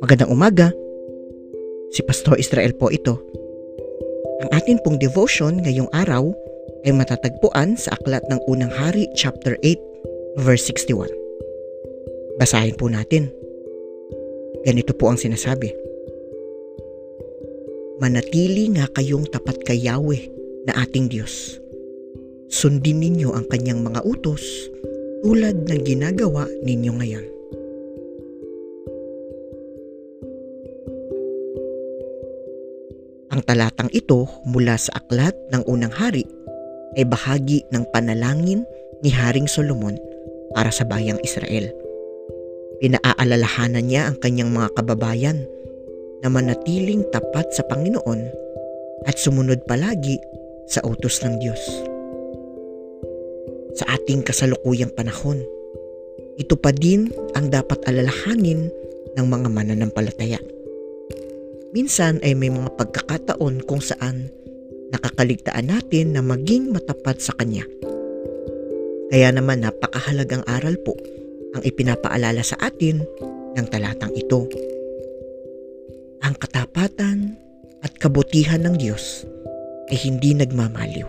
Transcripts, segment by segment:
Magandang umaga. Si Pastor Israel po ito. Ang atin pong devotion ngayong araw ay matatagpuan sa Aklat ng Unang Hari chapter 8 verse 61. Basahin po natin. Ganito po ang sinasabi. Manatili nga kayong tapat kay Yahweh na ating Diyos. Sundin ninyo ang kanyang mga utos tulad ng ginagawa ninyo ngayon. Ang talatang ito mula sa aklat ng unang hari ay bahagi ng panalangin ni Haring Solomon para sa bayang Israel. Pinaaalalahanan niya ang kanyang mga kababayan na manatiling tapat sa Panginoon at sumunod palagi sa utos ng Diyos. Sa ating kasalukuyang panahon, ito pa din ang dapat alalahanin ng mga mananampalataya. Minsan ay may mga pagkakataon kung saan nakakaligtaan natin na maging matapat sa Kanya. Kaya naman napakahalagang aral po ang ipinapaalala sa atin ng talatang ito. Ang katapatan at kabutihan ng Diyos ay hindi nagmamaliw.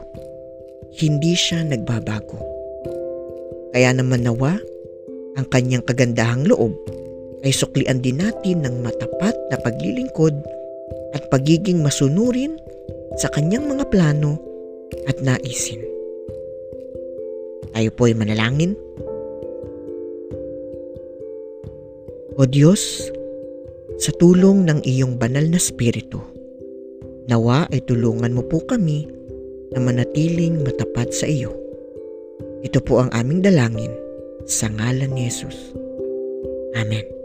Hindi siya nagbabago. Kaya naman nawa, ang kanyang kagandahang loob ay suklian din natin ng matapat na paglilingkod at pagiging masunurin sa kanyang mga plano at naisin. Tayo po ay manalangin. O Diyos, sa tulong ng iyong banal na spirito, nawa ay tulungan mo po kami na manatiling matapat sa iyo. Ito po ang aming dalangin sa ngalan ni Jesus. Amen.